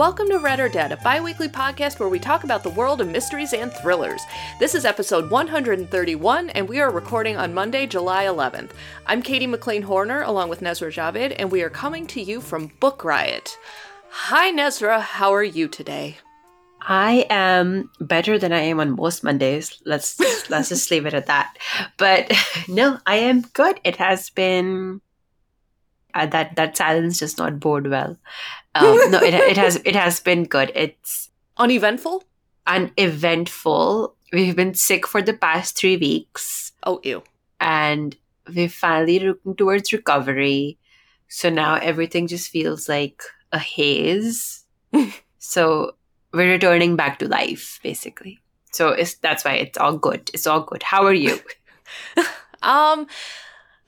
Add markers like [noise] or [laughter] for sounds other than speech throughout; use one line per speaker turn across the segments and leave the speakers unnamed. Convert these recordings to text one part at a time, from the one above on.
Welcome to Read or Dead, a bi weekly podcast where we talk about the world of mysteries and thrillers. This is episode 131, and we are recording on Monday, July 11th. I'm Katie McLean Horner, along with Nusrah Javed, and we are coming to you from Book Riot. Hi, Nusrah, how are you today?
I am better than I am on most Mondays. Let's [laughs] let's just leave it at that. But [laughs] no, I am good. It has been uh, that that silence does not bode well. Um, no, it it has it has been good. It's
Uneventful?
uneventful. We've been sick for the past three weeks,
Oh, ew.
and we're finally looking towards recovery. So now everything just feels like a haze. [laughs] so we're returning back to life, basically. So it's that's why it's all good. It's all good. How are you? [laughs]
Um,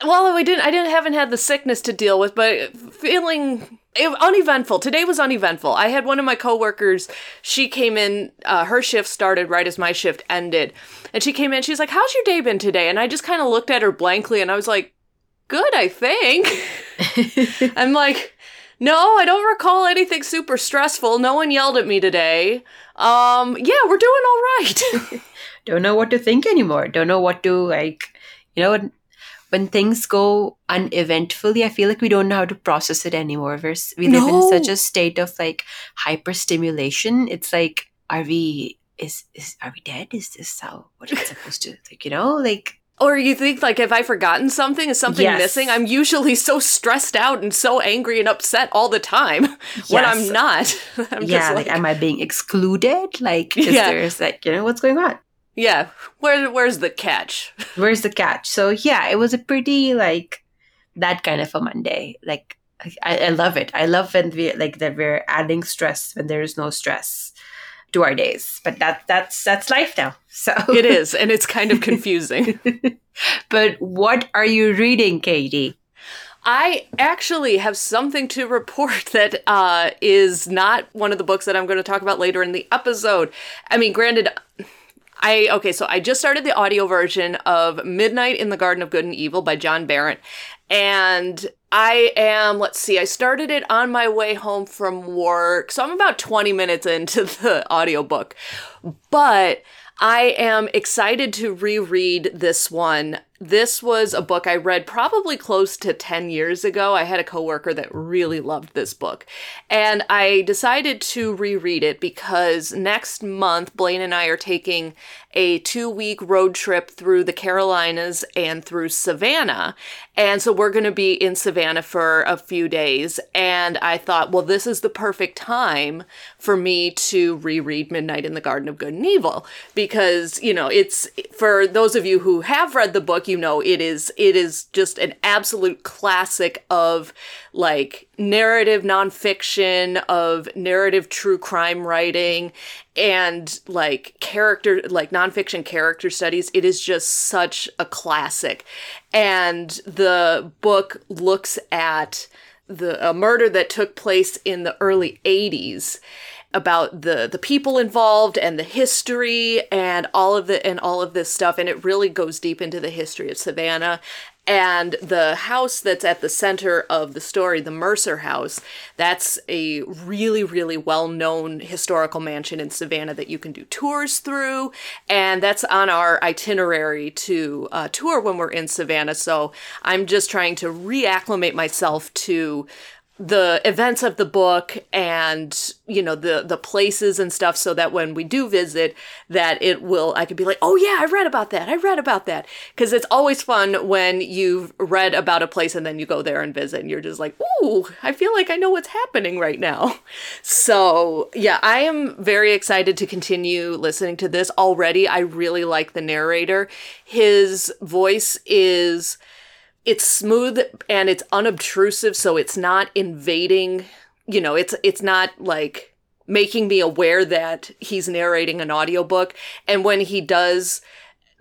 well, we didn't. I didn't. Haven't had the sickness to deal with, but feeling it, uneventful. Today was uneventful. I had one of my coworkers. She came in. Uh, her shift started right as my shift ended, and she came in. She's like, "How's your day been today?" And I just kind of looked at her blankly, and I was like, "Good, I think." [laughs] I'm like, "No, I don't recall anything super stressful. No one yelled at me today. Um, yeah, we're doing all right." [laughs]
Don't know what to think anymore. Don't know what to like. You know, when, things go uneventfully, I feel like we don't know how to process it anymore. We're, we live
No.
in such a state of like hyperstimulation. It's like, are we? Is is are we dead? Is this how what it's [laughs] supposed to like? You know, like
Or you think like have I forgotten something? Is something
Yes.
missing? I'm usually so stressed out and so angry and upset all the time when I'm not. [laughs] I'm
yeah,
just
like,
like,
am I being excluded? Like, [laughs] is
Yeah.
there's like, you know, what's going on?
Yeah. Where where's the catch? [laughs]
Where's the catch? So yeah, it was a pretty like that kind of a Monday. Like I, I love it. I love when we like that we're adding stress when there is no stress to our days. But that that's that's life now. [laughs] So
It is, and it's kind of confusing. [laughs]
but what are you reading, Katie?
I actually have something to report that uh, is not one of the books that I'm going to talk about later in the episode. I mean, granted, I okay, so I just started the audio version of Midnight in the Garden of Good and Evil by John Berendt, and I am let's see, I started it on my way home from work, so I'm about 20 minutes into [laughs] the audiobook, but I am excited to reread this one. This was a book I read probably close to 10 years ago. I had a coworker that really loved this book. And I decided to reread it because next month, Blaine and I are taking a two week road trip through the Carolinas and through Savannah. And so we're going to be in Savannah for a few days. And I thought, well, this is the perfect time for me to reread Midnight in the Garden of Good and Evil because, you know, it's for those of you who have read the book, you know, it is it is just an absolute classic of like narrative nonfiction, of narrative true crime writing, and like character like nonfiction character studies. It is just such a classic. And the book looks at the a murder that took place in the early 80s about the the people involved and the history and all of the and all of this stuff and it really goes deep into the history of Savannah and the house that's at the center of the story the Mercer house that's a really really well-known historical mansion in Savannah that you can do tours through. And that's on our itinerary to uh, tour when we're in Savannah. So I'm just trying to reacclimate myself to the events of the book and you know the the places and stuff so that when we do visit that it will I could be like oh yeah I read about that. I read about that. Because it's always fun when you've read about a place and then you go there and visit and you're just like ooh I feel like I know what's happening right now. [laughs] So yeah I am very excited to continue listening to this. Already I really like the narrator. His voice is it's smooth and it's unobtrusive so it's not invading you know it's it's not like making me aware that he's narrating an audiobook. And when he does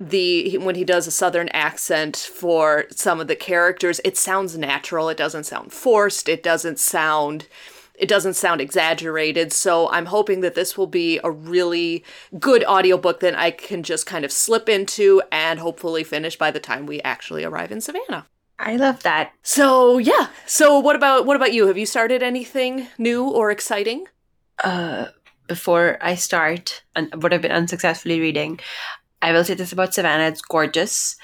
the when he does a southern accent for some of the characters it sounds natural. It doesn't sound forced. It doesn't sound it doesn't sound exaggerated. So i'm hoping that this will be a really good audiobook that i can just kind of slip into and hopefully finish by the time we actually arrive in savannah
I love that.
so yeah so what about what about you have you started anything new or exciting
Uh, before I start and what I've been unsuccessfully reading, I will say this about Savannah. It's gorgeous.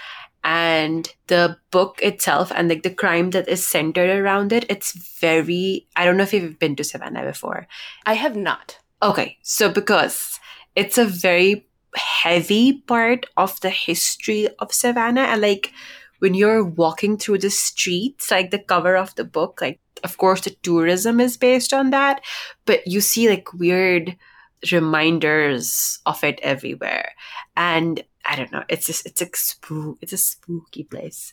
And the book itself and like the crime that is centered around it, it's very I don't know if you've been to Savannah before.
i have not
Okay, so because it's a very heavy part of the history of Savannah, and like when you're walking through the streets, like the cover of the book, like of course the tourism is based on that, but you see like weird reminders of it everywhere, and I don't know, it's just it's a spook, it's a spooky place.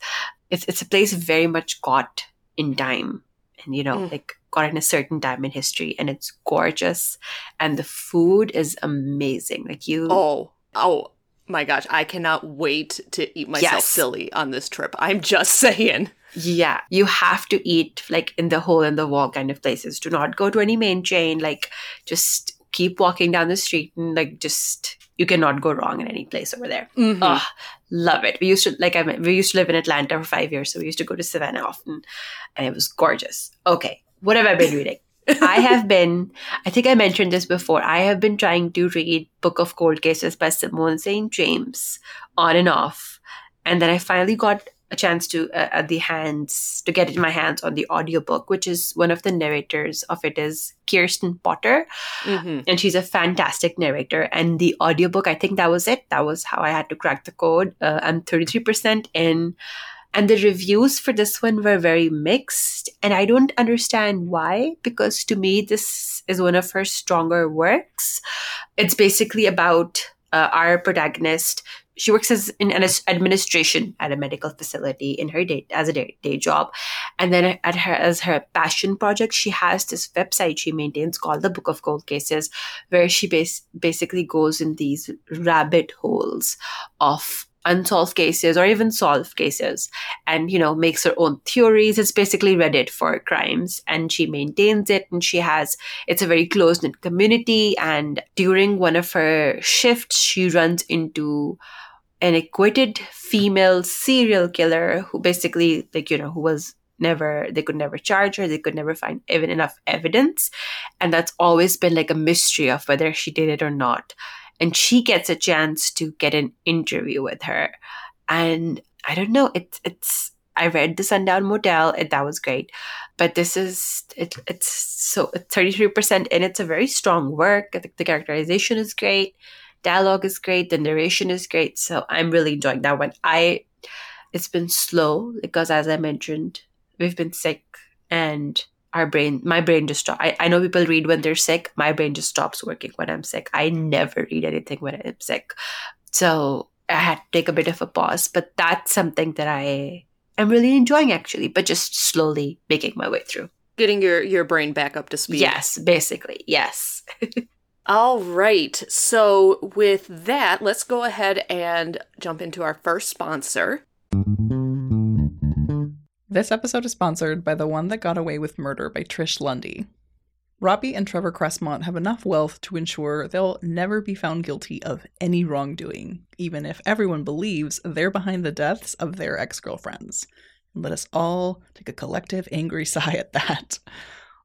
It's it's a place very much caught in time, and you know
Mm.
like caught in a certain time in history, and it's gorgeous and the food is amazing. Like you,
oh oh my gosh i cannot wait to eat myself
Yes.
silly on this trip i'm just [laughs] saying
yeah, you have to eat like in the hole in the wall kind of places. Do not go to any main chain. Like, just keep walking down the street and like just you cannot go wrong in any place over there.
Mhm.
Oh, love it. We used to like I mean, we used to live in Atlanta for five years, so we used to go to Savannah often, and it was gorgeous. Okay, what have I been reading? I have been, I think I mentioned this before, I have been trying to read Book of Cold Cases by Simone St. James on and off. And then I finally got a chance to, uh, at the hands, to get it in my hands on the audiobook, which is one of the narrators of it is Kirsten Potter.
Mhm.
And she's a fantastic narrator. And the audiobook, I think that was it. That was how I had to crack the code. Uh, I'm 33% in. And the reviews for this one were very mixed. And I don't understand why, because to me, this is one of her stronger works. It's basically about uh, our protagonist. She works as in an administration at a medical facility in her day as a day, day job, and then at her as her passion project, she has this website she maintains called the Book of Cold Cases, where she bas- basically goes in these rabbit holes of unsolved cases or even solved cases and you know makes her own theories. It's basically reddit for crimes and she maintains it and she has it's a very close knit community and during one of her shifts she runs into an acquitted female serial killer who basically like you know who was never they could never charge her they could never find even enough evidence. And that's always been like a mystery of whether she did it or not and she gets a chance to get an interview with her. And i don't know it's it's i read the sundown motel and that was great. But this is it, it's so 33% and it's a very strong work. I think the characterization is great dialogue is great the narration is great. So i'm really enjoying that one. I it's been slow because as i mentioned we've been sick and our brain my brain just stop I, I know people read when they're sick my brain just stops working when i'm sick. I never read anything when i'm sick. So i had to take a bit of a pause but that's something that i am really enjoying actually but just slowly making my way through.
Getting your your brain back up to speed.
Yes basically yes. [laughs]
All right. So, with that, let's go ahead and jump into our first sponsor.
This episode is sponsored by The One That Got Away with Murder by Trish Lundy. Robbie and Trevor Cressmont have enough wealth to ensure they'll never be found guilty of any wrongdoing, even if everyone believes they're behind the deaths of their ex girlfriends. Let us all take a collective angry [laughs] sigh at that.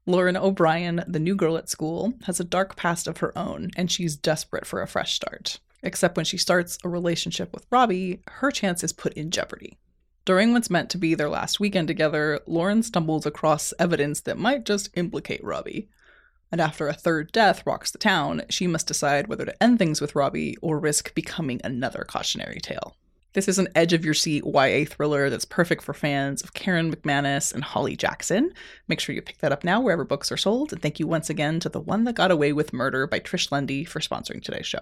Lauren O'Brien, the new girl at school, has a dark past of her own, and she's desperate for a fresh start. Except when she starts a relationship with Robbie, her chance is put in jeopardy. During what's meant to be their last weekend together, Lauren stumbles across evidence that might just implicate Robbie. And after a third death rocks the town, she must decide whether to end things with Robbie or risk becoming another cautionary tale. This is an edge of your seat YA thriller that's perfect for fans of Karen McManus and Holly Jackson. Make sure you pick that up now wherever books are sold. And thank you once again to The One That Got Away with Murder by Trish Lundy for sponsoring today's show.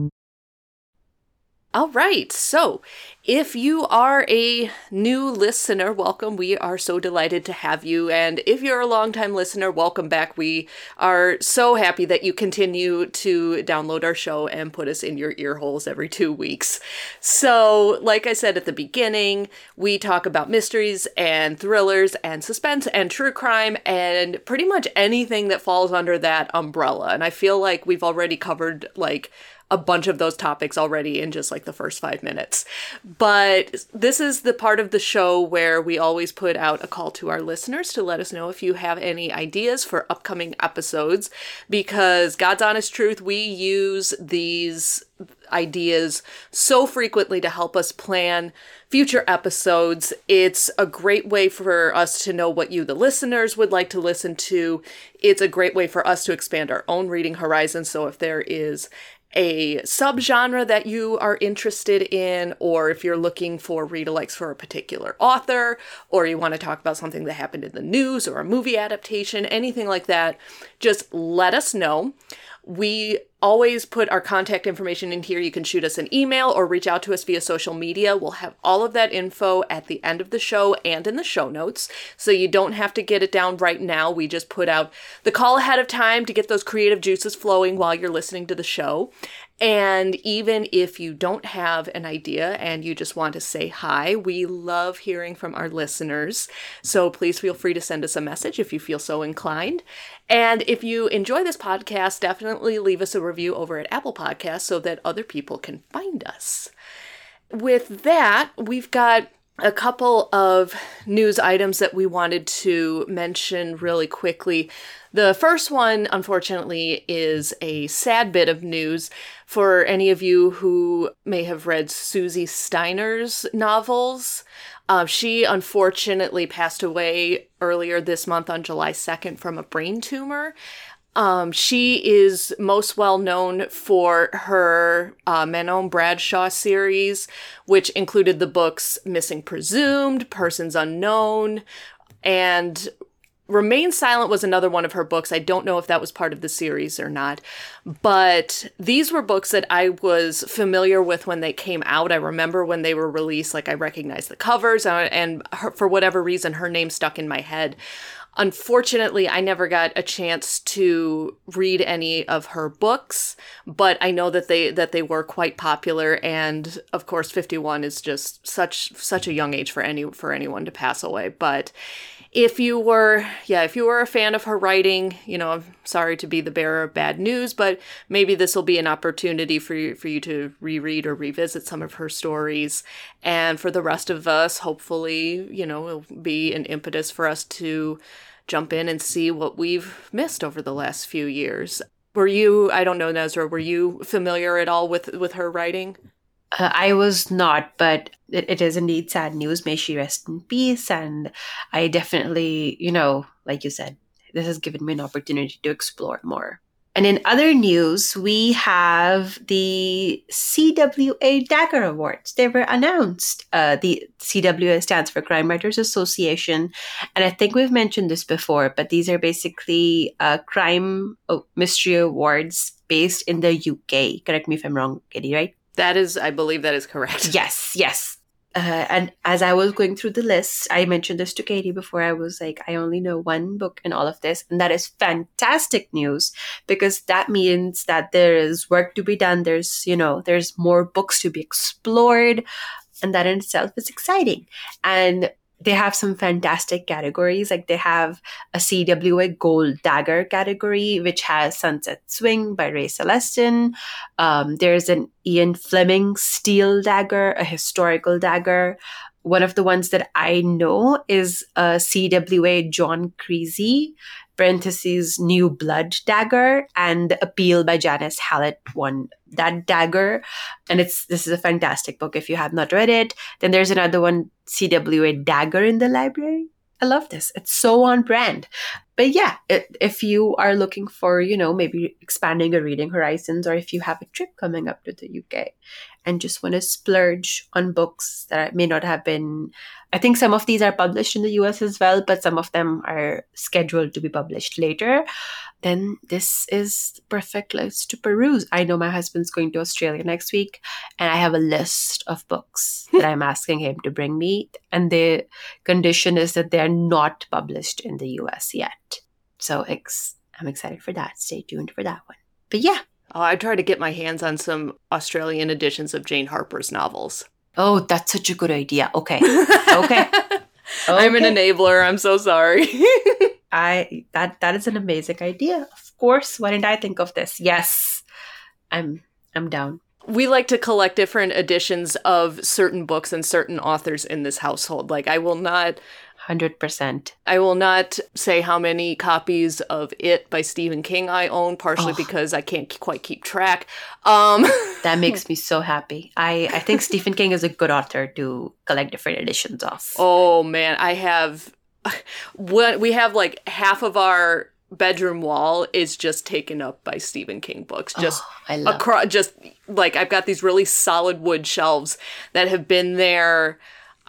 All right. So, if you are a new listener, welcome. We are so delighted to have you. And if you're a longtime listener, welcome back. We are so happy that you continue to download our show and put us in your ear holes every two weeks. So, like I said at the beginning, we talk about mysteries and thrillers and suspense and true crime and pretty much anything that falls under that umbrella. And I feel like we've already covered like a bunch of those topics already in just like the first five minutes. But this is the part of the show where we always put out a call to our listeners to let us know if you have any ideas for upcoming episodes. Because God's honest truth, we use these ideas so frequently to help us plan future episodes. It's a great way for us to know what you, the listeners, would like to listen to. It's a great way for us to expand our own reading horizons. So if there is a subgenre that you are interested in, or if you're looking for read alikes for a particular author, or you want to talk about something that happened in the news or a movie adaptation, anything like that, just let us know. We always put our contact information in here. You can shoot us an email or reach out to us via social media. We'll have all of that info at the end of the show and in the show notes. So you don't have to get it down right now. We just put out the call ahead of time to get those creative juices flowing while you're listening to the show. And even if you don't have an idea and you just want to say hi, we love hearing from our listeners. So please feel free to send us a message if you feel so inclined. And if you enjoy this podcast, definitely leave us a review over at Apple Podcasts so that other people can find us. With that, we've got a couple of news items that we wanted to mention really quickly. The first one, unfortunately, is a sad bit of news for any of you who may have read Susie Steiner's novels. Uh, she unfortunately passed away earlier this month on July 2nd from a brain tumor. Um, she is most well known for her uh, Manon Bradshaw series, which included the books Missing Presumed, Persons Unknown, and Remain Silent was another one of her books. I don't know if that was part of the series or not, but these were books that I was familiar with when they came out. I remember when they were released, like I recognized the covers, uh, and her, for whatever reason, her name stuck in my head. Unfortunately, I never got a chance to read any of her books, but I know that they that they were quite popular and of course 51 is just such such a young age for any for anyone to pass away, but if you were yeah if you were a fan of her writing you know i'm sorry to be the bearer of bad news but maybe this will be an opportunity for you for you to reread or revisit some of her stories. And for the rest of us hopefully you know it'll be an impetus for us to jump in and see what we've missed over the last few years. Were you i don't know nusrah were you familiar at all with with her writing
Uh, I was not, but it, it is indeed sad news. May she rest in peace. And I definitely, you know, like you said, this has given me an opportunity to explore more. And in other news, we have the CWA Dagger Awards. They were announced. Uh, the CWA stands for Crime Writers Association. And I think we've mentioned this before, but these are basically uh, crime oh, mystery awards based in the UK. Correct me if I'm wrong, Katie, right?
That is, I believe that is correct. [laughs]
Yes, yes. Uh, and as I was going through the list, I mentioned this to Katie before. I was like, I only know one book in all of this, and that is fantastic news because that means that there is work to be done. There's, you know, there's more books to be explored, and that in itself is exciting. And they have some fantastic categories. Like they have a CWA Gold Dagger category, which has Sunset Swing by Ray Celestin. Um, there's an Ian Fleming Steel Dagger, a historical dagger. One of the ones that I know is a CWA John Creasey, parentheses New Blood Dagger, and Appeal by Janice Hallett won that dagger. And it's this is a fantastic book. If you have not read it, then there's another one, CWA Dagger in the Library. I love this. It's so on brand. But yeah, it, if you are looking for, you know, maybe expanding your reading horizons, or if you have a trip coming up to the UK and just want to splurge on books that may not have been, I think some of these are published in the US as well, but some of them are scheduled to be published later then this is the perfect list to peruse. I know my husband's going to Australia next week, and I have a list of books [laughs] that I'm asking him to bring me. And the condition is that they're not published in the US yet. So ex- I'm excited for that. Stay tuned for that one. But yeah.
Oh, I tried to get my hands on some Australian editions of Jane Harper's novels.
Oh, that's such a good idea. Okay. Okay. [laughs] okay.
I'm an enabler. I'm so sorry. [laughs]
I that that is an amazing idea. Of course, why didn't I think of this? Yes. I'm I'm down.
We like to collect different editions of certain books and certain authors in this household. Like I will not
100%.
I will not say how many copies of It by Stephen King I own, partially oh. because I can't quite keep track. Um, [laughs]
that makes me so happy. I, I think Stephen King is a good author to collect different editions of.
Oh, man. I have [laughs] when we have like half of our bedroom wall is just taken up by Stephen King books. Just
oh,
across, just like I've got these really solid wood shelves that have been there.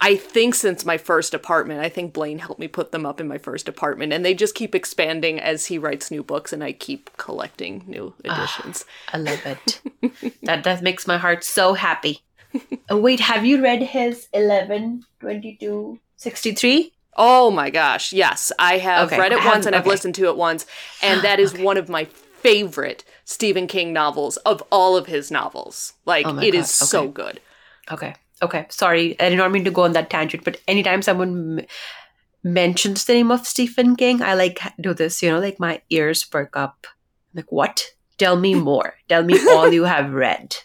I think since my first apartment. I think Blaine helped me put them up in my first apartment, and they just keep expanding as he writes new books, and I keep collecting new ah, editions.
I love it. [laughs] that that makes my heart so happy. oh, wait, have you read his eleven twenty two sixty three?
Oh my gosh, yes. I have okay. read it once and okay. I've listened to it once, and [gasps] that is okay. one of my favorite Stephen King novels of all of his novels. Like, oh it God. is so good.
Okay. Okay. Sorry, I did not mean to go on that tangent, but anytime someone m- mentions the name of Stephen King, I like do this, you know, like my ears perk up. I'm like, what? Tell me [laughs] more. Tell me all you have read.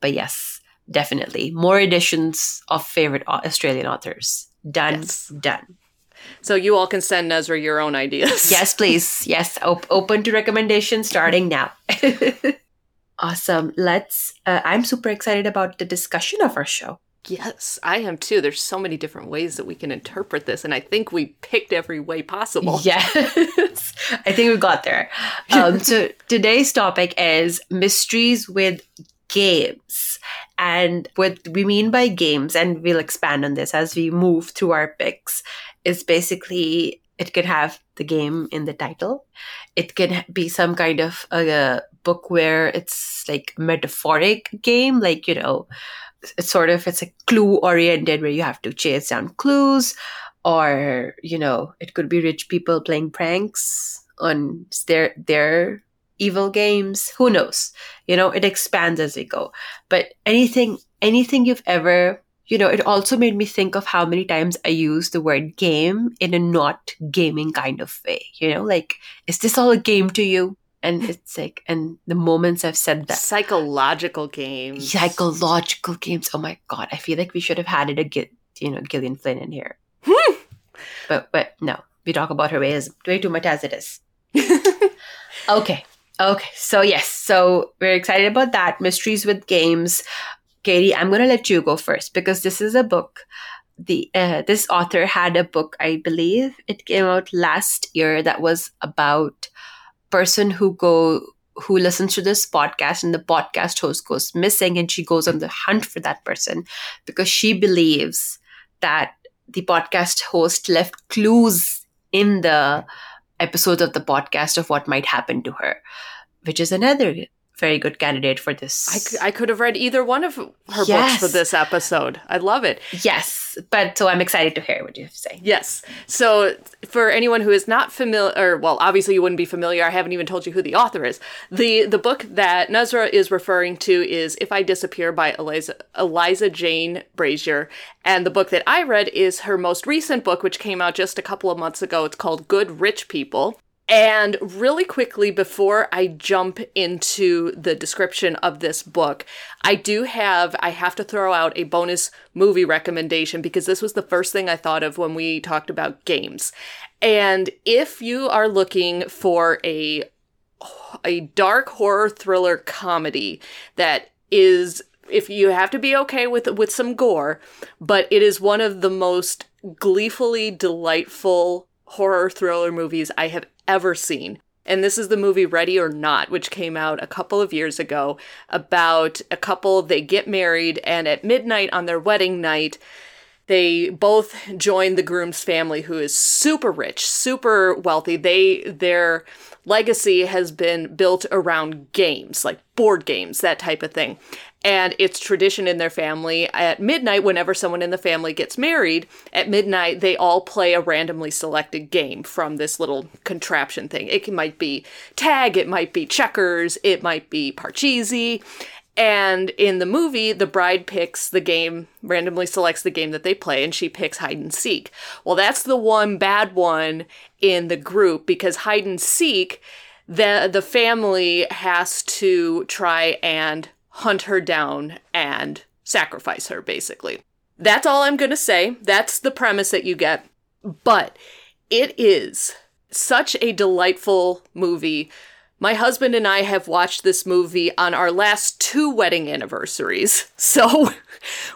But yes, definitely. More editions of favorite Australian authors. Done. Yes. Done.
So you all can send Nusrah your own ideas.
yes, please. [laughs] Yes, op- open to recommendations starting now. [laughs] awesome. Let's. Uh, I'm super excited about the discussion of our show.
Yes, I am too. There's so many different ways that we can interpret this, and I think we picked every way possible.
Yes, I think we got there. Um, [laughs] so today's topic is mysteries with games. And what we mean by games, and we'll expand on this as we move through our picks, is basically it could have the game in the title. It could be some kind of a, book where it's like metaphoric game, like, you know, it's sort of it's a clue oriented where you have to chase down clues or you know it could be rich people playing pranks on their their evil games. Who knows? You know it expands as we go. But anything anything you've ever you know it also made me think of how many times i use the word game in a not gaming kind of way. You know like is this all a game to you and it's like and the moments i've said that
psychological games.
Psychological games. Oh my god. I feel like we should have had it a get you know gillian flynn in here. But but no we talk about her way as way too much as it is. [laughs] Okay. Okay, so yes, so we're excited about that. Mysteries with games. Katie, I'm going to let you go first because this is a book. The uh, this author had a book, I believe it came out last year that was about person who go who listens to this podcast and the podcast host goes missing and she goes on the hunt for that person because she believes that the podcast host left clues in the episodes of the podcast of what might happen to her, which is another very good candidate for this.
I, c- I could have read either one of her
Yes.
books for this episode. I love it.
yes, but so I'm excited to hear what you have to say.
Yes. So, for anyone who is not familiar, or well, obviously you wouldn't be familiar. I haven't even told you who the author is. the The book that Nusrah is referring to is "If I Disappear" by Eliza Eliza Jane Brazier, and the book that I read is her most recent book, which came out just a couple of months ago. It's called "Good Rich People." And really quickly, before I jump into the description of this book, I do have, I have to throw out a bonus movie recommendation because this was the first thing I thought of when we talked about games. And if you are looking for a a dark horror thriller comedy that is if you have to be okay with with some gore, but it is one of the most gleefully delightful horror thriller movies I have ever seen. And this is the movie Ready or Not, which came out a couple of years ago about a couple, they get married, and at midnight on their wedding night, they both join the groom's family who is super rich super wealthy they their legacy has been built around games like board games that type of thing and it's tradition in their family. At midnight whenever someone in the family gets married at midnight they all play a randomly selected game from this little contraption thing. It might be tag it might be checkers it might be parcheesi. And in the movie, the bride picks the game, randomly selects the game that they play, and she picks hide and seek. Well, that's the one bad one in the group because hide and seek, the the family has to try and hunt her down and sacrifice her, basically. That's all I'm gonna say. That's the premise that you get. But it is such a delightful movie. My husband and I have watched this movie on our last two wedding anniversaries. [laughs] So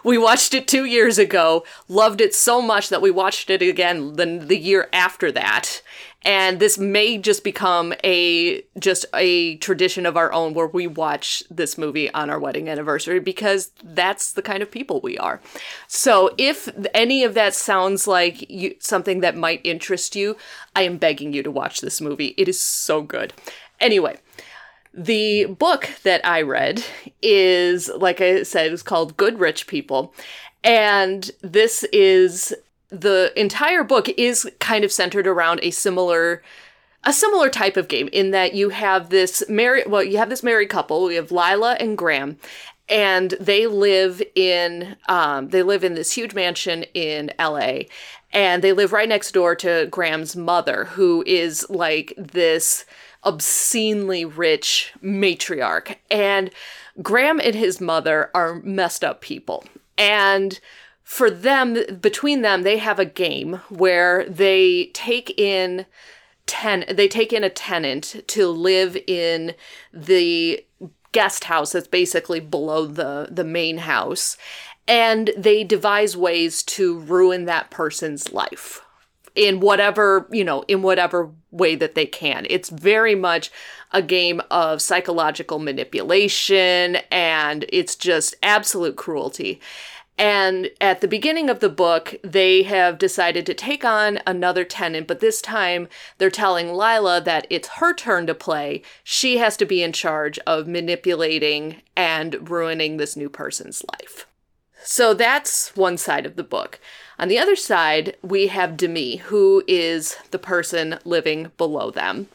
we watched it two years ago, loved it so much that we watched it again the, the year after that. And this may just become a just a tradition of our own where we watch this movie on our wedding anniversary because that's the kind of people we are. So if any of that sounds like you, something that might interest you, I am begging you to watch this movie. It is so good. Anyway, the book that I read is, like I said, is called Good Rich People. And this is the entire book is kind of centered around a similar a similar type of game in that you have this married well you have this married couple we have lila and graham and they live in um, they live in this huge mansion in la and they live right next door to graham's mother who is like this obscenely rich matriarch. And graham and his mother are messed up people. And for them between them they have a game where they take in ten they take in a tenant to live in the guest house that's basically below the the main house and they devise ways to ruin that person's life in whatever you know in whatever way that they can. It's very much a game of psychological manipulation and it's just absolute cruelty and at the beginning of the book, they have decided to take on another tenant, but this time they're telling Lila that it's her turn to play. She has to be in charge of manipulating and ruining this new person's life. So that's one side of the book. On the other side, we have Demi, who is the person living below them.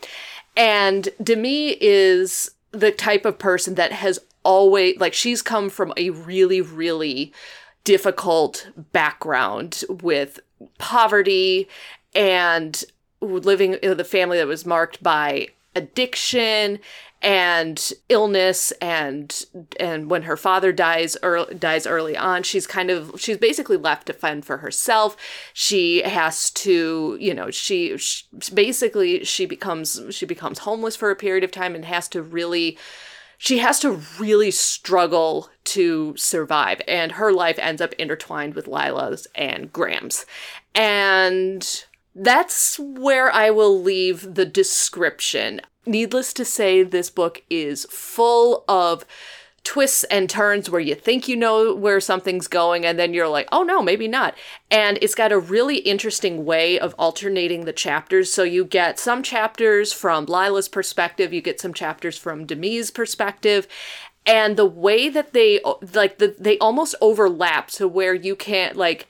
And Demi is the type of person that has always, like, she's come from a really, really difficult background with poverty and living in the family that was marked by addiction and illness and and when her father dies early, dies early on she's kind of she's basically left to fend for herself. She has to you know she, she basically she becomes she becomes homeless for a period of time and has to really she has to really struggle to survive and her life ends up intertwined with Lila's and Graham's. And that's where I will leave the description. Needless to say, this book is full of twists and turns where you think you know where something's going and then you're like, oh no, maybe not. And it's got a really interesting way of alternating the chapters. So you get some chapters from Lila's perspective, you get some chapters from Demi's perspective. And the way that they like the they almost overlap to where you can't like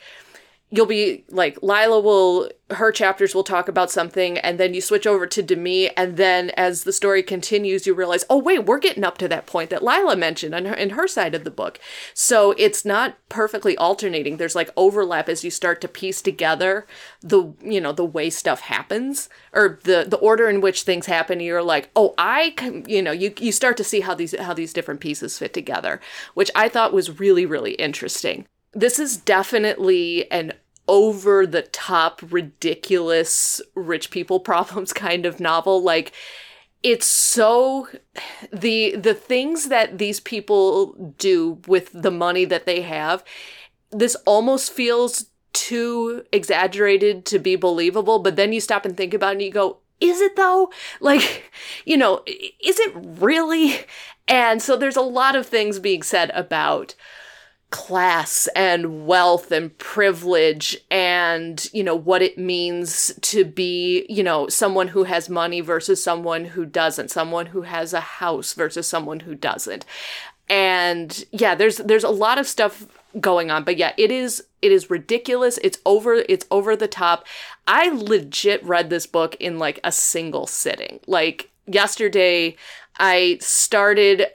you'll be like Lila will her chapters will talk about something and then you switch over to Demi and then as the story continues you realize oh wait we're getting up to that point that Lila mentioned in her, in her side of the book. So it's not perfectly alternating. There's like overlap as you start to piece together the you know the way stuff happens or the the order in which things happen. You're like oh I can you know you you start to see how these how these different pieces fit together which I thought was really really interesting this is definitely an over the top, ridiculous rich people [laughs] problems kind of novel. Like, it's so the the things that these people do with the money that they have this almost feels too exaggerated to be believable but then you stop and think about it and you go is it though like [laughs] you know is it really and so there's a lot of things being said about class and wealth and privilege and you know what it means to be you know someone who has money versus someone who doesn't someone who has a house versus someone who doesn't. And yeah there's there's a lot of stuff going on but yeah it is it is ridiculous. It's over it's over the top. I legit read this book in like a single sitting. Like yesterday I started,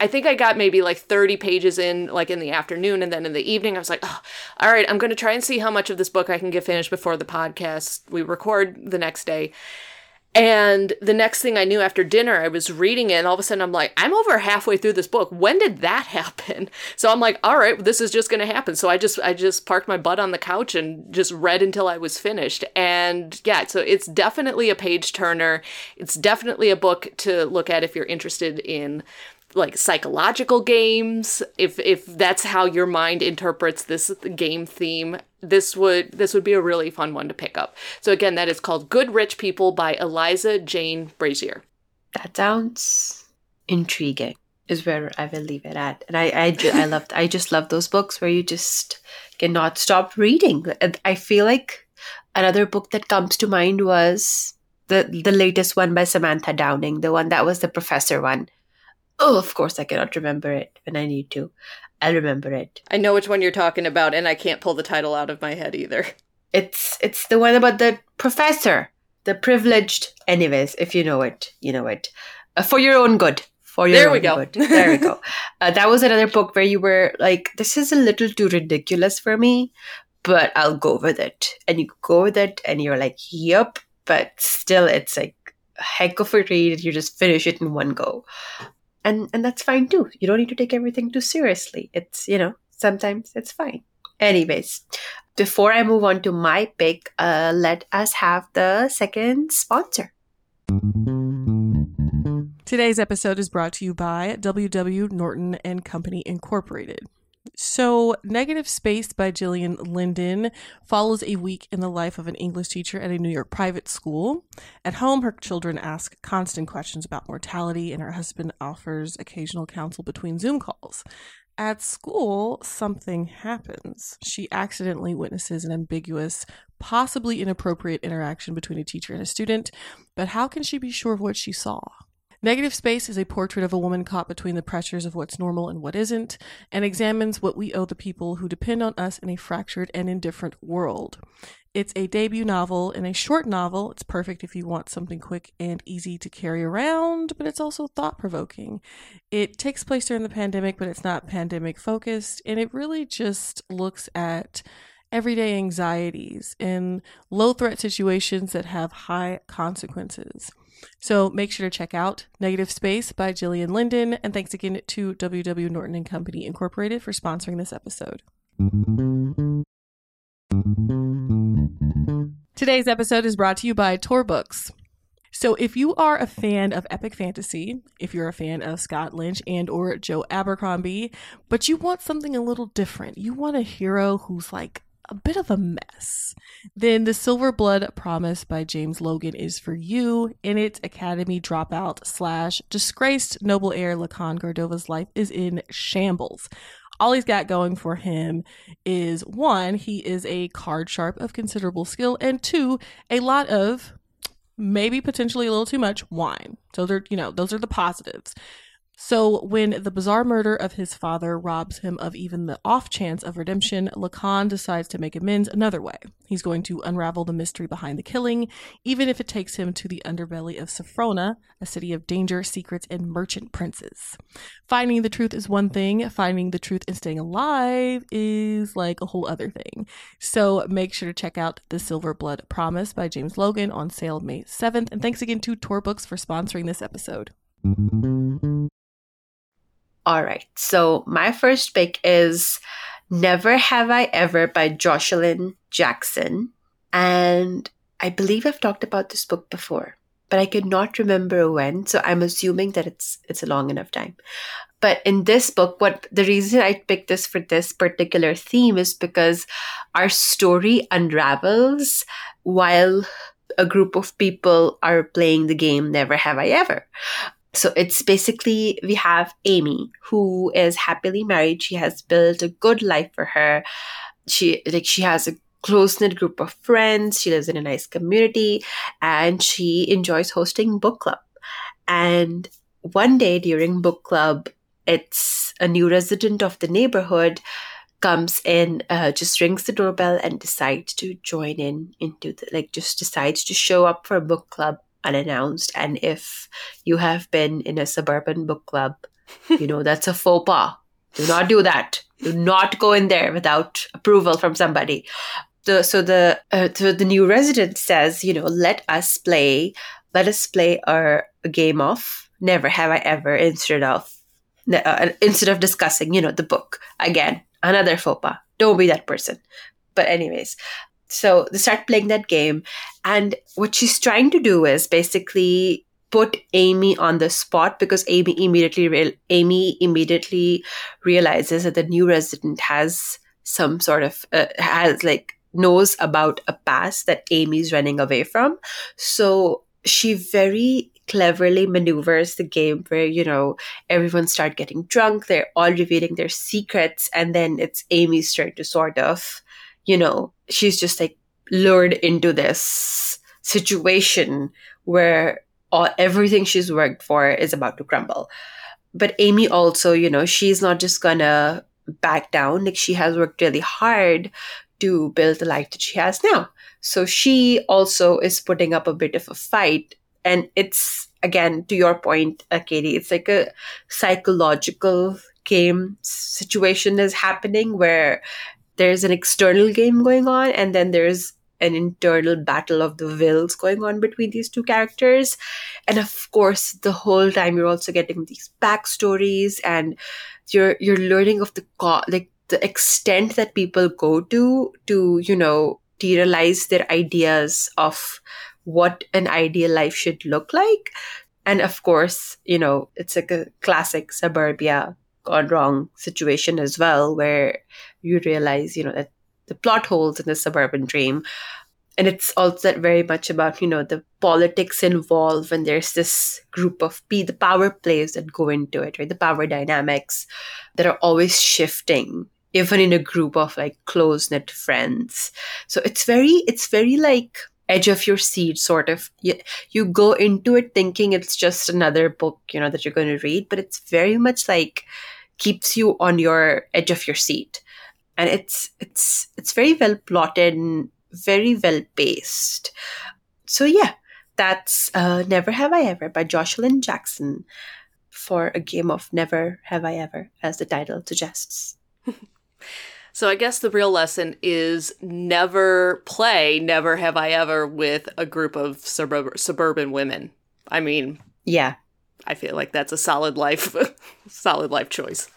I think I got maybe like 30 pages in, like in the afternoon. And then in the evening, I was like, oh, all right, I'm going to try and see how much of this book I can get finished before the podcast we record the next day. And the next thing I knew after dinner, I was reading it, and all of a sudden I'm like, I'm over halfway through this book. When did that [laughs] happen? So I'm like, all right, this is just gonna happen. So I just I just parked my butt on the couch and just read until I was finished. And yeah, so it's definitely a page turner. It's definitely a book to look at if you're interested in like psychological games. If if that's how your mind interprets this game theme this would this would be a really fun one to pick up. So again that is called good rich people by eliza jane brazier.
That sounds intriguing is where i will leave it at. And i i, ju- I loved i just love those books where you just cannot stop reading. I feel like another book that comes to mind was the the latest one by samantha downing the one that was the professor one Oh, of course, I cannot remember it when I need to. I'll remember it.
I know which one you're talking about, and I can't pull the title out of my head either.
It's it's the one about the professor, the privileged. Anyways, if you know it, you know it. Uh, for your own good. For your
there
own
we go.
good. There we go. [laughs] Uh, that was another book where you were like, "This is a little too ridiculous for me, but I'll go with it." And you go with it, and you're like, "Yep." But still, it's like a heck of a read. You just finish it in one go and and that's fine too. You don't need to take everything too seriously. It's you know sometimes it's fine. Anyways before i move on to my pick uh, let us have the second sponsor.
Today's episode is brought to you by ww norton and company incorporated so, Negative Space by Jillian Linden follows a week in the life of an English teacher at a New York private school. At home, her children ask constant questions about mortality, and her husband offers occasional counsel between Zoom calls. At school, something happens. She accidentally witnesses an ambiguous, possibly inappropriate interaction between a teacher and a student, but how can she be sure of what she saw? Negative Space is a portrait of a woman caught between the pressures of what's normal and what isn't, and examines what we owe the people who depend on us in a fractured and indifferent world. It's a debut novel and a short novel. It's perfect if you want something quick and easy to carry around, but it's also thought provoking. It takes place during the pandemic, but it's not pandemic focused, and it really just looks at everyday anxieties in low threat situations that have high consequences. So make sure to check out Negative Space by Jillian Linden. And thanks again to WW Norton and Company Incorporated for sponsoring this episode. Today's episode is brought to you by Tor Books. So if you are a fan of epic fantasy, if you're a fan of Scott Lynch and or Joe Abercrombie, but you want something a little different, you want a hero who's like a bit of a mess, then The Silver Blood Promise by James Logan is for you. In it, Academy dropout slash disgraced noble heir Lukan Gardova's life is in shambles. All he's got going for him is one, he is a card sharp of considerable skill, and two, a lot of maybe potentially a little too much wine. So they're, you know, those are the positives. So, when the bizarre murder of his father robs him of even the off chance of redemption, Lukan decides to make amends another way. He's going to unravel the mystery behind the killing, even if it takes him to the underbelly of Saphrona, a city of danger, secrets, and merchant princes. Finding the truth is one thing, finding the truth and staying alive is like a whole other thing. So, make sure to check out The Silver Blood Promise by James Logan on sale May 7th. And thanks again to Tor Books for sponsoring this episode.
All right. So my first pick is Never Have I Ever by Joshilyn Jackson. And I believe I've talked about this book before, but I could not remember when. So I'm assuming that it's it's a long enough time. But in this book, what the reason I picked this for this particular theme is because our story unravels while a group of people are playing the game Never Have I Ever. So it's basically we have Amy who is happily married. She has built a good life for her. She like she has a close knit group of friends. She lives in a nice community and she enjoys hosting book club. And one day during book club, it's a new resident of the neighborhood comes in, uh, just rings the doorbell and decides to join in into the like just decides to show up for a book club unannounced. And if you have been in a suburban book club, you know that's a faux pas. Do not do that. Do not go in there without approval from somebody. The, so the uh, so the new resident says, you know, let us play, let us play our game of never have I ever instead of uh, instead of discussing, you know, the book again. Another faux pas. Don't be that person. But anyways, so they start playing that game. And what she's trying to do is basically put Amy on the spot because Amy immediately re- Amy immediately realizes that the new resident has some sort of uh, has like knows about a past that Amy's running away from. So she very cleverly maneuvers the game where you know everyone start getting drunk they're all revealing their secrets and then it's amy's turn to sort of you know, she's just like lured into this situation where all everything she's worked for is about to crumble. But Amy also, you know, she's not just gonna back down. Like she has worked really hard to build the life that she has now. So she also is putting up a bit of a fight. And it's again to your point, uh, Katie, it's like a psychological game situation is happening where there's an external game going on and then there's an internal battle of the wills going on between these two characters. And of course the whole time you're also getting these backstories and you're you're learning of the co- like the extent that people go to to you know realize their ideas of what an ideal life should look like. And of course you know it's like a classic suburbia gone wrong situation as well, where you realize, you know, that the plot holes in the suburban dream. And it's also very much about, you know, the politics involved when there's this group of P, the power plays that go into it, right? The power dynamics that are always shifting, even in a group of like close knit friends. So it's very, it's very like edge of your seat sort of. You, you go into it thinking it's just another book you know that you're going to read but it's very much like keeps you on your edge of your seat. And it's it's it's very well plotted and very well paced. So yeah that's uh, never have i ever by joshilyn jackson for a game of never have i ever as the title suggests [laughs]
So I guess the real lesson is never play, never have I ever with a group of suburb- suburban women. I mean,
yeah.
I feel like that's a solid life [laughs] solid life choice.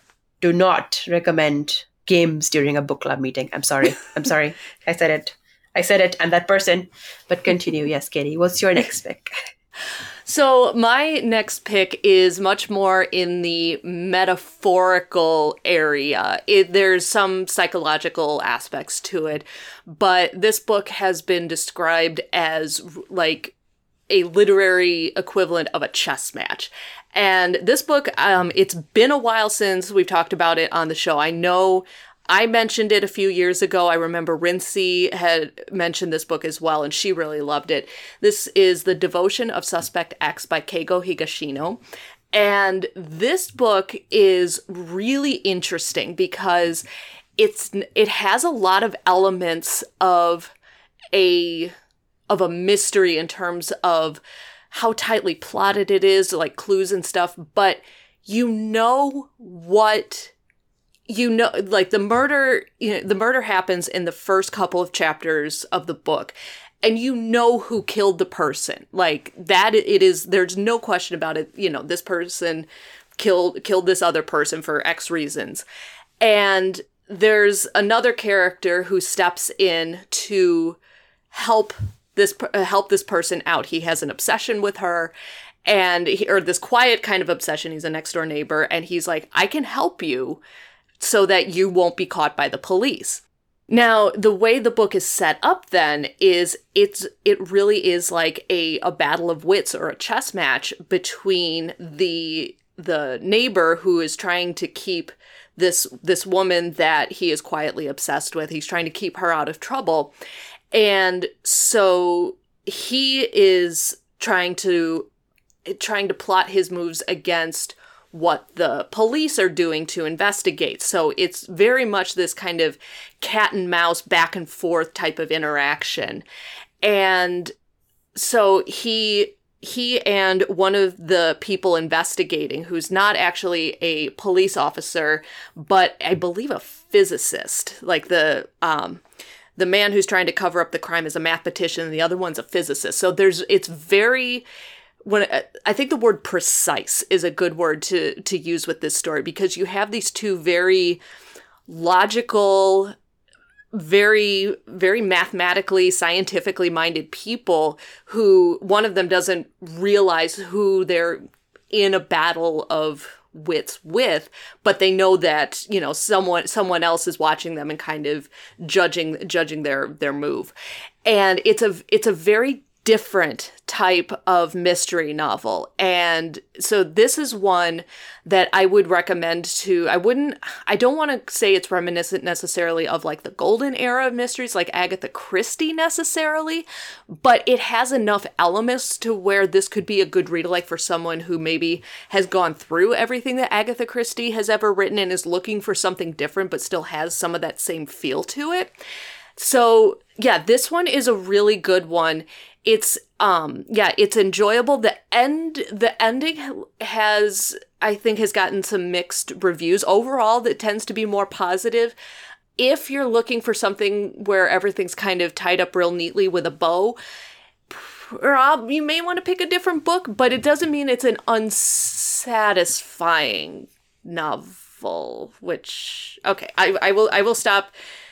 Do not recommend games during a book club meeting. I'm sorry. I'm sorry. [laughs] I said it. I said it. I'm that person. But continue. Yes, Katie. What's your next pick?
So, my next pick is much more in the metaphorical area. It, there's some psychological aspects to it, but this book has been described as like a literary equivalent of a chess match. And this book, um, it's been a while since we've talked about it on the show. I know I mentioned it a few years ago. I remember Rincey had mentioned this book as well, and she really loved it. This is The Devotion of Suspect X by Keigo Higashino. And this book is really interesting because it's it has a lot of elements of a of a mystery in terms of how tightly plotted it is, like clues and stuff, but you know what you know like the murder you know the murder happens in the first couple of chapters of the book and you know who killed the person. Like that it is there's no question about it. You know this person killed killed this other person for x reasons. And there's another character who steps in to help this uh, help this person out. He has an obsession with her and he, or this quiet kind of obsession. He's a next door neighbor and he's like i can help you so that you won't be caught by the police. Now, the way the book is set up then is it's it really is like a, a battle of wits or a chess match between the the neighbor who is trying to keep this this woman that he is quietly obsessed with. He's trying to keep her out of trouble. And so he is trying to trying to plot his moves against what the police are doing to investigate. So it's very much this kind of cat and mouse back and forth type of interaction. And so he he and one of the people investigating who's not actually a police officer but i believe a physicist like the um the man who's trying to cover up the crime is a mathematician and the other one's a physicist so there's it's very when uh, I think the word precise is a good word to to use with this story because you have these two very logical very very mathematically scientifically minded people who one of them doesn't realize who they're in a battle of wits with but they know that you know someone someone else is watching them and kind of judging judging their their move. And it's a it's a very different type of mystery novel. And so this is one that I would recommend to I wouldn't I don't want to say it's reminiscent necessarily of like the golden era of mysteries like Agatha Christie necessarily, but it has enough elements to where this could be a good read like for someone who maybe has gone through everything that Agatha Christie has ever written and is looking for something different but still has some of that same feel to it. So, yeah, this one is a really good one it's um yeah it's enjoyable. The end the ending has i think has gotten some mixed reviews. Overall that tends to be more positive. If you're looking for something where everything's kind of tied up real neatly with a bow you may want to pick a different book but it doesn't mean it's an unsatisfying novel which okay i, I will i will stop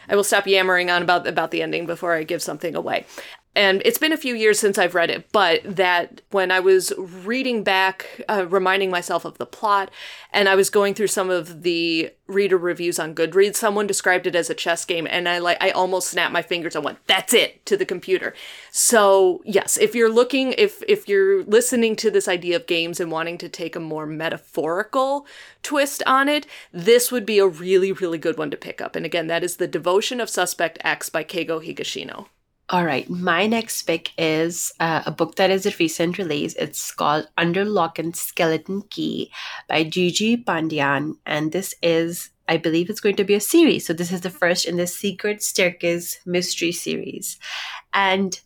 I will stop yammering on about about the ending before I give something away and it's been a few years since I've read it, but that when I was reading back, uh, reminding myself of the plot, and I was going through some of the reader reviews on Goodreads, someone described it as a chess game, and I like I almost snapped my fingers and went, "That's it!" to the computer. So yes, if you're looking, if if you're listening to this idea of games and wanting to take a more metaphorical twist on it, this would be a really really good one to pick up. And again, that is the Devotion of Suspect X by Keigo Higashino.
All right, my next pick is uh, a book that is a recent release. It's called Under Lock and Skeleton Key by Gigi Pandian. And this is, I believe it's going to be a series. So this is the first in the Secret Staircase mystery series. And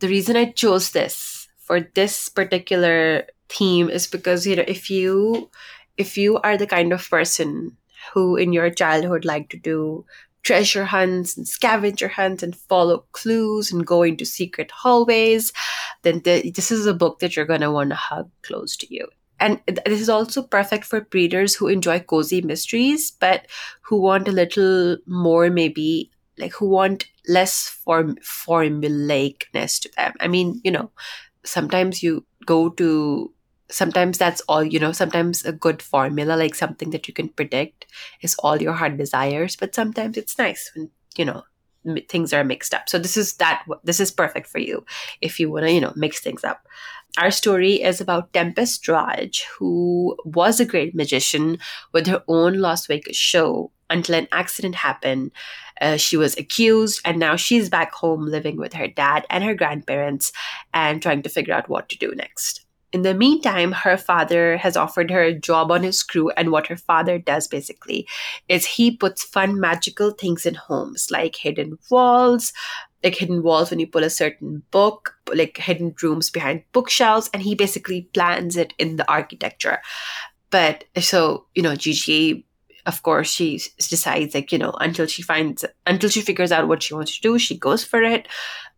the reason I chose this for this particular theme is because, you know, if you if you are the kind of person who in your childhood like to do treasure hunts and scavenger hunts and follow clues and go into secret hallways, then the, this is a book that you're going to want to hug close to you. And this is also perfect for readers who enjoy cozy mysteries, but who want a little more, maybe like who want less form formulaicness to them. I mean, you know, sometimes you go to sometimes that's all you know sometimes a good formula like something that you can predict is all your heart desires but sometimes it's nice when you know m- things are mixed up so this is that this is perfect for you if you want to you know mix things up our story is about Tempest Raj, who was a great magician with her own Las Vegas show until an accident happened. Uh, she was accused, and now she's back home living with her dad and her grandparents and trying to figure out what to do next. In the meantime, her father has offered her a job on his crew, and what her father does basically is he puts fun magical things in homes like hidden walls, like hidden walls when you pull a certain book, like hidden rooms behind bookshelves, and he basically plans it in the architecture. But so, you know, Gigi, of course, she decides, like, you know, until she finds, until she figures out what she wants to do, she goes for it.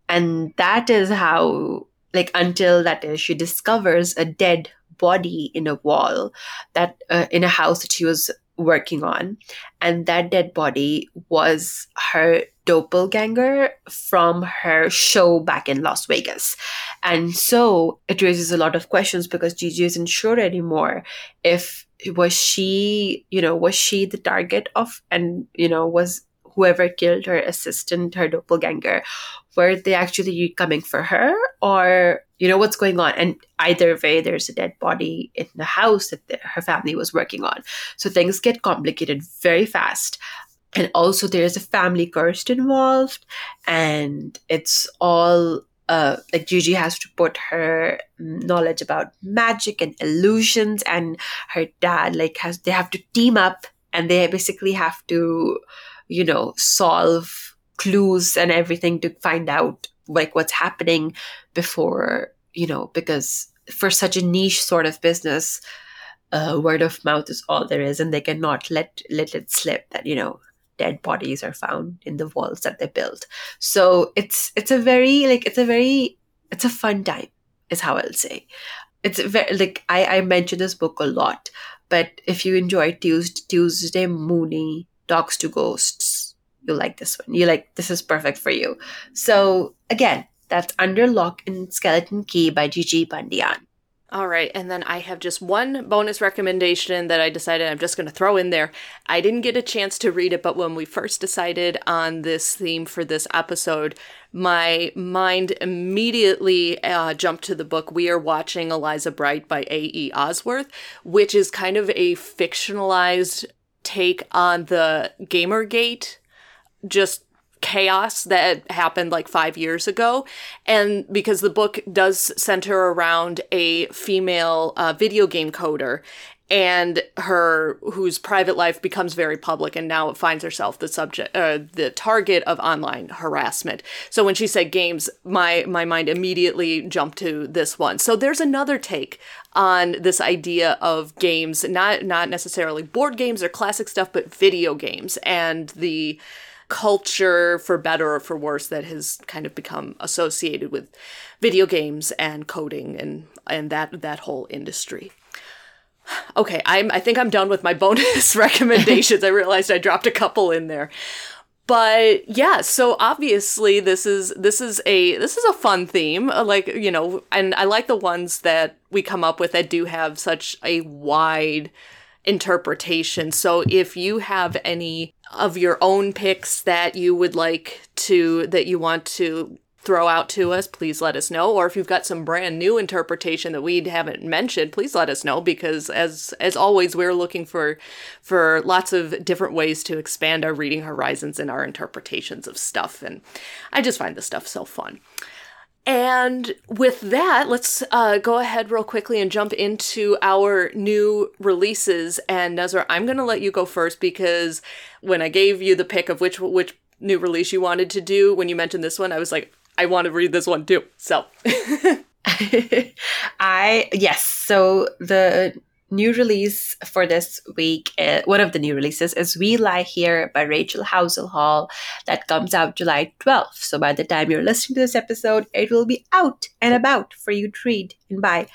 And that is how like until that is she discovers a dead body in a wall that uh, in a house that she was working on and that dead body was her doppelganger from her show back in Las Vegas. And so it raises a lot of questions because Gigi isn't sure anymore if was she, you know, was she the target of and you know, was whoever killed her assistant, her doppelganger, were they actually coming for her? Or you know what's going on? And either way there's a dead body in the house that the, her family was working on. So things get complicated very fast. And also there's a family curse involved. And it's all uh, like Gigi has to put her knowledge about magic and illusions. And her dad like has they have to team up. And they basically have to you know solve clues and everything to find out like what's happening before you know because for such a niche sort of business uh, word of mouth is all there is and they cannot let let it slip that you know dead bodies are found in the walls that they built. So it's it's a very like it's a very it's a fun time is how i'll say. It's very like i i mention this book a lot but if you enjoy tuesday, tuesday mooney talks to ghosts you like this one. You like this is perfect for you. So again, that's Under Lock and Skeleton Key by Gigi Pandian.
All right, and then I have just one bonus recommendation that I decided I'm just going to throw in there. I didn't get a chance to read it, but when we first decided on this theme for this episode, my mind immediately uh, jumped to the book We Are Watching Eliza Bright by A.E. Osworth, which is kind of a fictionalized take on the Gamergate just chaos that happened like five years ago. And because the book does center around a female uh, video game coder and her whose private life becomes very public and now finds herself the subject uh, the target of online harassment so when she said games my my mind immediately jumped to this one so there's another take on this idea of games not not necessarily board games or classic stuff but video games and the culture, for better or for worse, that has kind of become associated with video games and coding and and that that whole industry. Okay, I'm I think I'm done with my [laughs] bonus [laughs] recommendations. I realized I dropped a couple in there. But yeah, so obviously this is this is a this is a fun theme, uh, like, you know, and I like the ones that we come up with that do have such a wide interpretation. So if you have any of your own picks that you would like to, that you want to throw out to us, please let us know. Or if you've got some brand new interpretation that we haven't mentioned, please let us know because as as always we're looking for for lots of different ways to expand our reading horizons and our interpretations of stuff and I just find this stuff so fun. And with that, let's uh, go ahead real quickly and jump into our new releases. And Nusrah, I'm going to let you go first because when I gave you the pick of which which new release you wanted to do, when you mentioned this one, I was like, I want to read this one too. So. [laughs] [laughs]
I yes. So the new release for this week, uh, one of the new releases is We Lie Here by Rachel Howzell Hall that comes out July 12th. So by the time you're listening to this episode, it will be out and about for you to read and buy.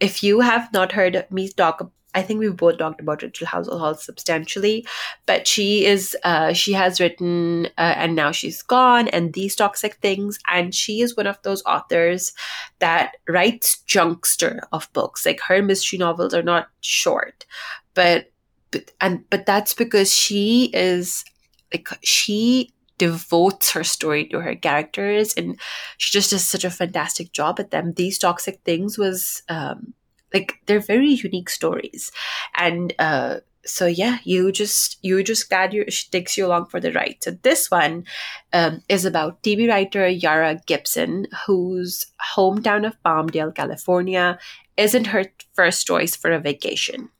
If you have not heard me talk I think we've both talked about Rachel Hall substantially, but she is uh, she has written uh, and now she's gone and these toxic things, and she is one of those authors that writes junkster of books. Like her mystery novels are not short, but but and but that's because she is like she devotes her story to her characters and she just does such a fantastic job at them these toxic things was um like they're very unique stories. And uh so yeah you just you just glad you she takes you along for the ride. So this one um, is about tv writer yara gibson whose hometown of palmdale california isn't her first choice for a vacation.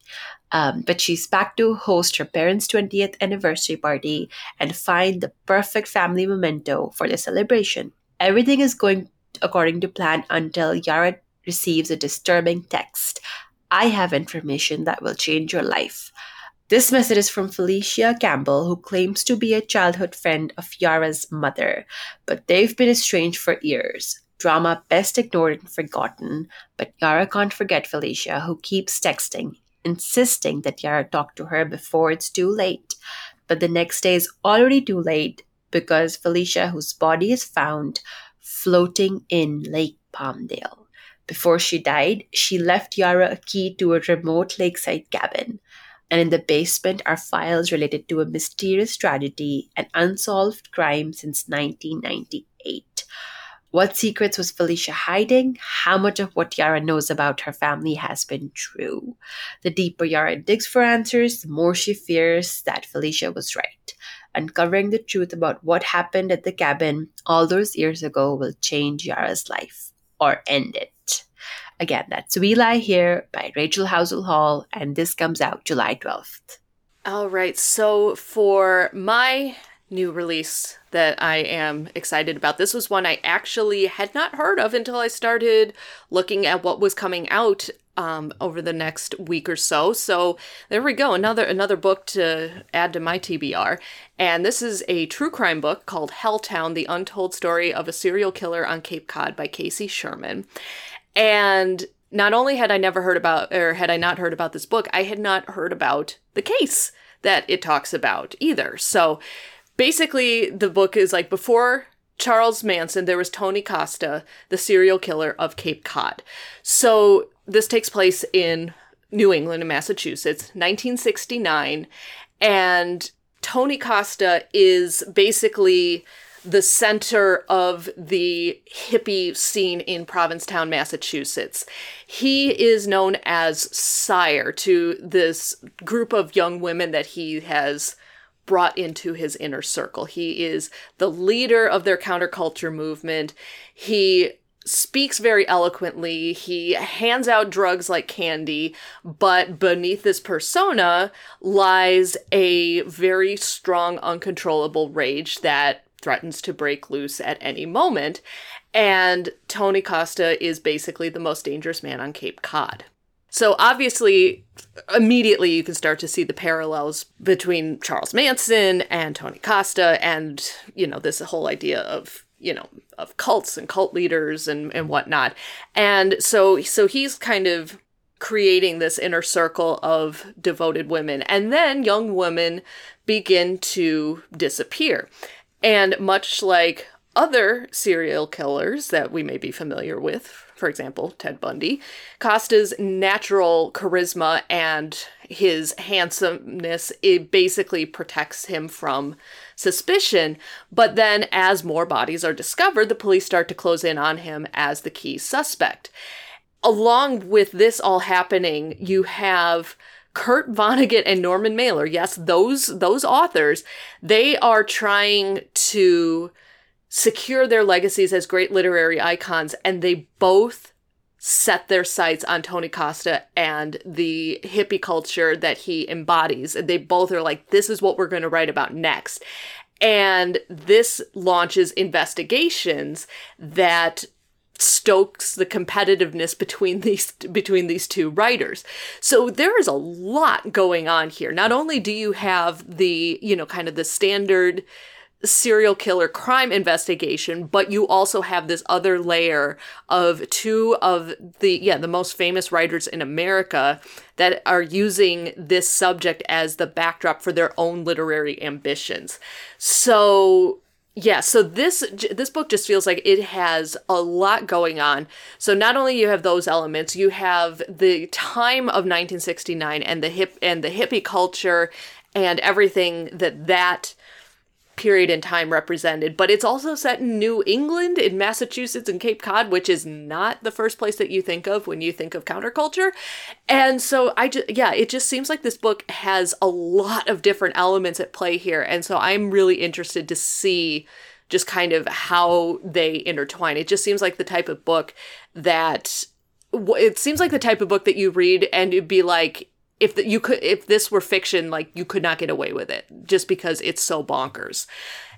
Um, but she's back to host her parents' 20th anniversary party and find the perfect family memento for the celebration. Everything is going according to plan until Yara receives a disturbing text. I have information that will change your life. This message is from Felicia Campbell, who claims to be a childhood friend of Yara's mother, but they've been estranged for years. Drama best ignored and forgotten, but Yara can't forget Felicia, who keeps texting, insisting that Yara talk to her before it's too late. But the next day is already too late because Felicia, whose body is found floating in Lake Palmdale. Before she died, she left Yara a key to a remote lakeside cabin. And in the basement are files related to a mysterious tragedy and unsolved crime since 1998. What secrets was Felicia hiding? How much of what Yara knows about her family has been true? The deeper Yara digs for answers, the more she fears that Felicia was right. Uncovering the truth about what happened at the cabin all those years ago will change Yara's life or end it. Again, that's We Lie Here by Rachel Howzell Hall, and this comes out July 12th.
All right, so for my new release that I am excited about. This was one I actually had not heard of until I started looking at what was coming out um, over the next week or so. So there we go, another another book to add to my TBR. And this is a true crime book called Helltown: The Untold Story of a Serial Killer on Cape Cod by Casey Sherman. And not only had I never heard about, or had I not heard about this book, I had not heard about the case that it talks about either. So basically the book is like before Charles Manson, there was Tony Costa, the serial killer of Cape Cod. So this takes place in New England and Massachusetts, 1969, and Tony Costa is basically the center of the hippie scene in Provincetown, Massachusetts. He is known as sire to this group of young women that he has brought into his inner circle. He is the leader of their counterculture movement. He speaks very eloquently. He hands out drugs like candy, but beneath this persona lies a very strong, uncontrollable rage that threatens to break loose at any moment. And Tony Costa is basically the most dangerous man on Cape Cod. So obviously, immediately you can start to see the parallels between Charles Manson and Tony Costa and, you know, this whole idea of, you know, of cults and cult leaders and, and whatnot. And so so he's kind of creating this inner circle of devoted women. And then young women begin to disappear. And much like other serial killers that we may be familiar with for example, Ted Bundy, Costa's natural charisma and his handsomeness it basically protects him from suspicion. But then, as more bodies are discovered, the police start to close in on him as the key suspect. Along with this all happening, you have Kurt Vonnegut and Norman Mailer. Yes, those those authors, they are trying to secure their legacies as great literary icons, and they both set their sights on Tony Costa and the hippie culture that he embodies. And they both are like, this is what we're going to write about next. And this launches investigations that stokes the competitiveness between these between these two writers. So there is a lot going on here. Not only do you have the, you know, kind of the standard serial killer crime investigation, but you also have this other layer of two of the yeah, the most famous writers in America that are using this subject as the backdrop for their own literary ambitions. So yeah, so this this book just feels like it has a lot going on. So not only you have those elements, you have the time of 1969 and the hip and the hippie culture and everything that that period in time represented, but it's also set in New England, in Massachusetts, and Cape Cod, which is not the first place that you think of when you think of counterculture. And so I just, yeah, it just seems like this book has a lot of different elements at play here. And so I'm really interested to see just kind of how they intertwine. It just seems like the type of book that it seems like the type of book that you read and it'd be like if the, you could if this were fiction like you could not get away with it just because it's so bonkers.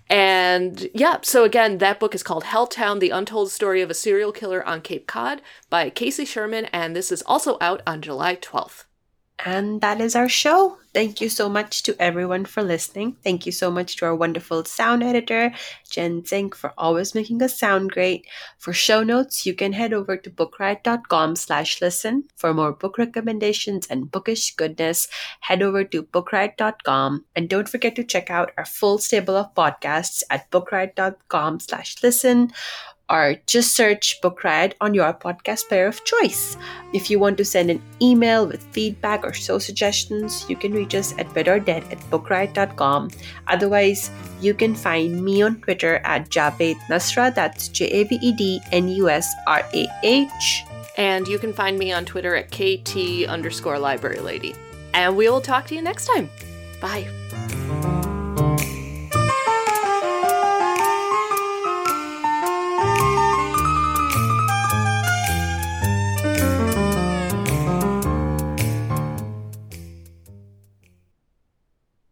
And yeah so again that book is called helltown the untold story of a serial killer on cape cod by casey sherman and this is also out on july 12th
and that is our show. Thank you so much to everyone for listening. Thank you so much to our wonderful sound editor, Jen Zink, for always making us sound great. For show notes, you can head over to bookriot.com slash listen. For more book recommendations and bookish goodness, head over to bookriot.com. And don't forget to check out our full stable of podcasts at bookriot.com slash listen or just search Book Riot on your podcast player of choice. If you want to send an email with feedback or show suggestions, you can reach us at readordead at bookriot.com. Otherwise, you can find me on Twitter at Javed Nusrah, that's J A V E D N U S R A H.
And you can find me on Twitter at KT underscore library lady. And we will talk to you next time. Bye.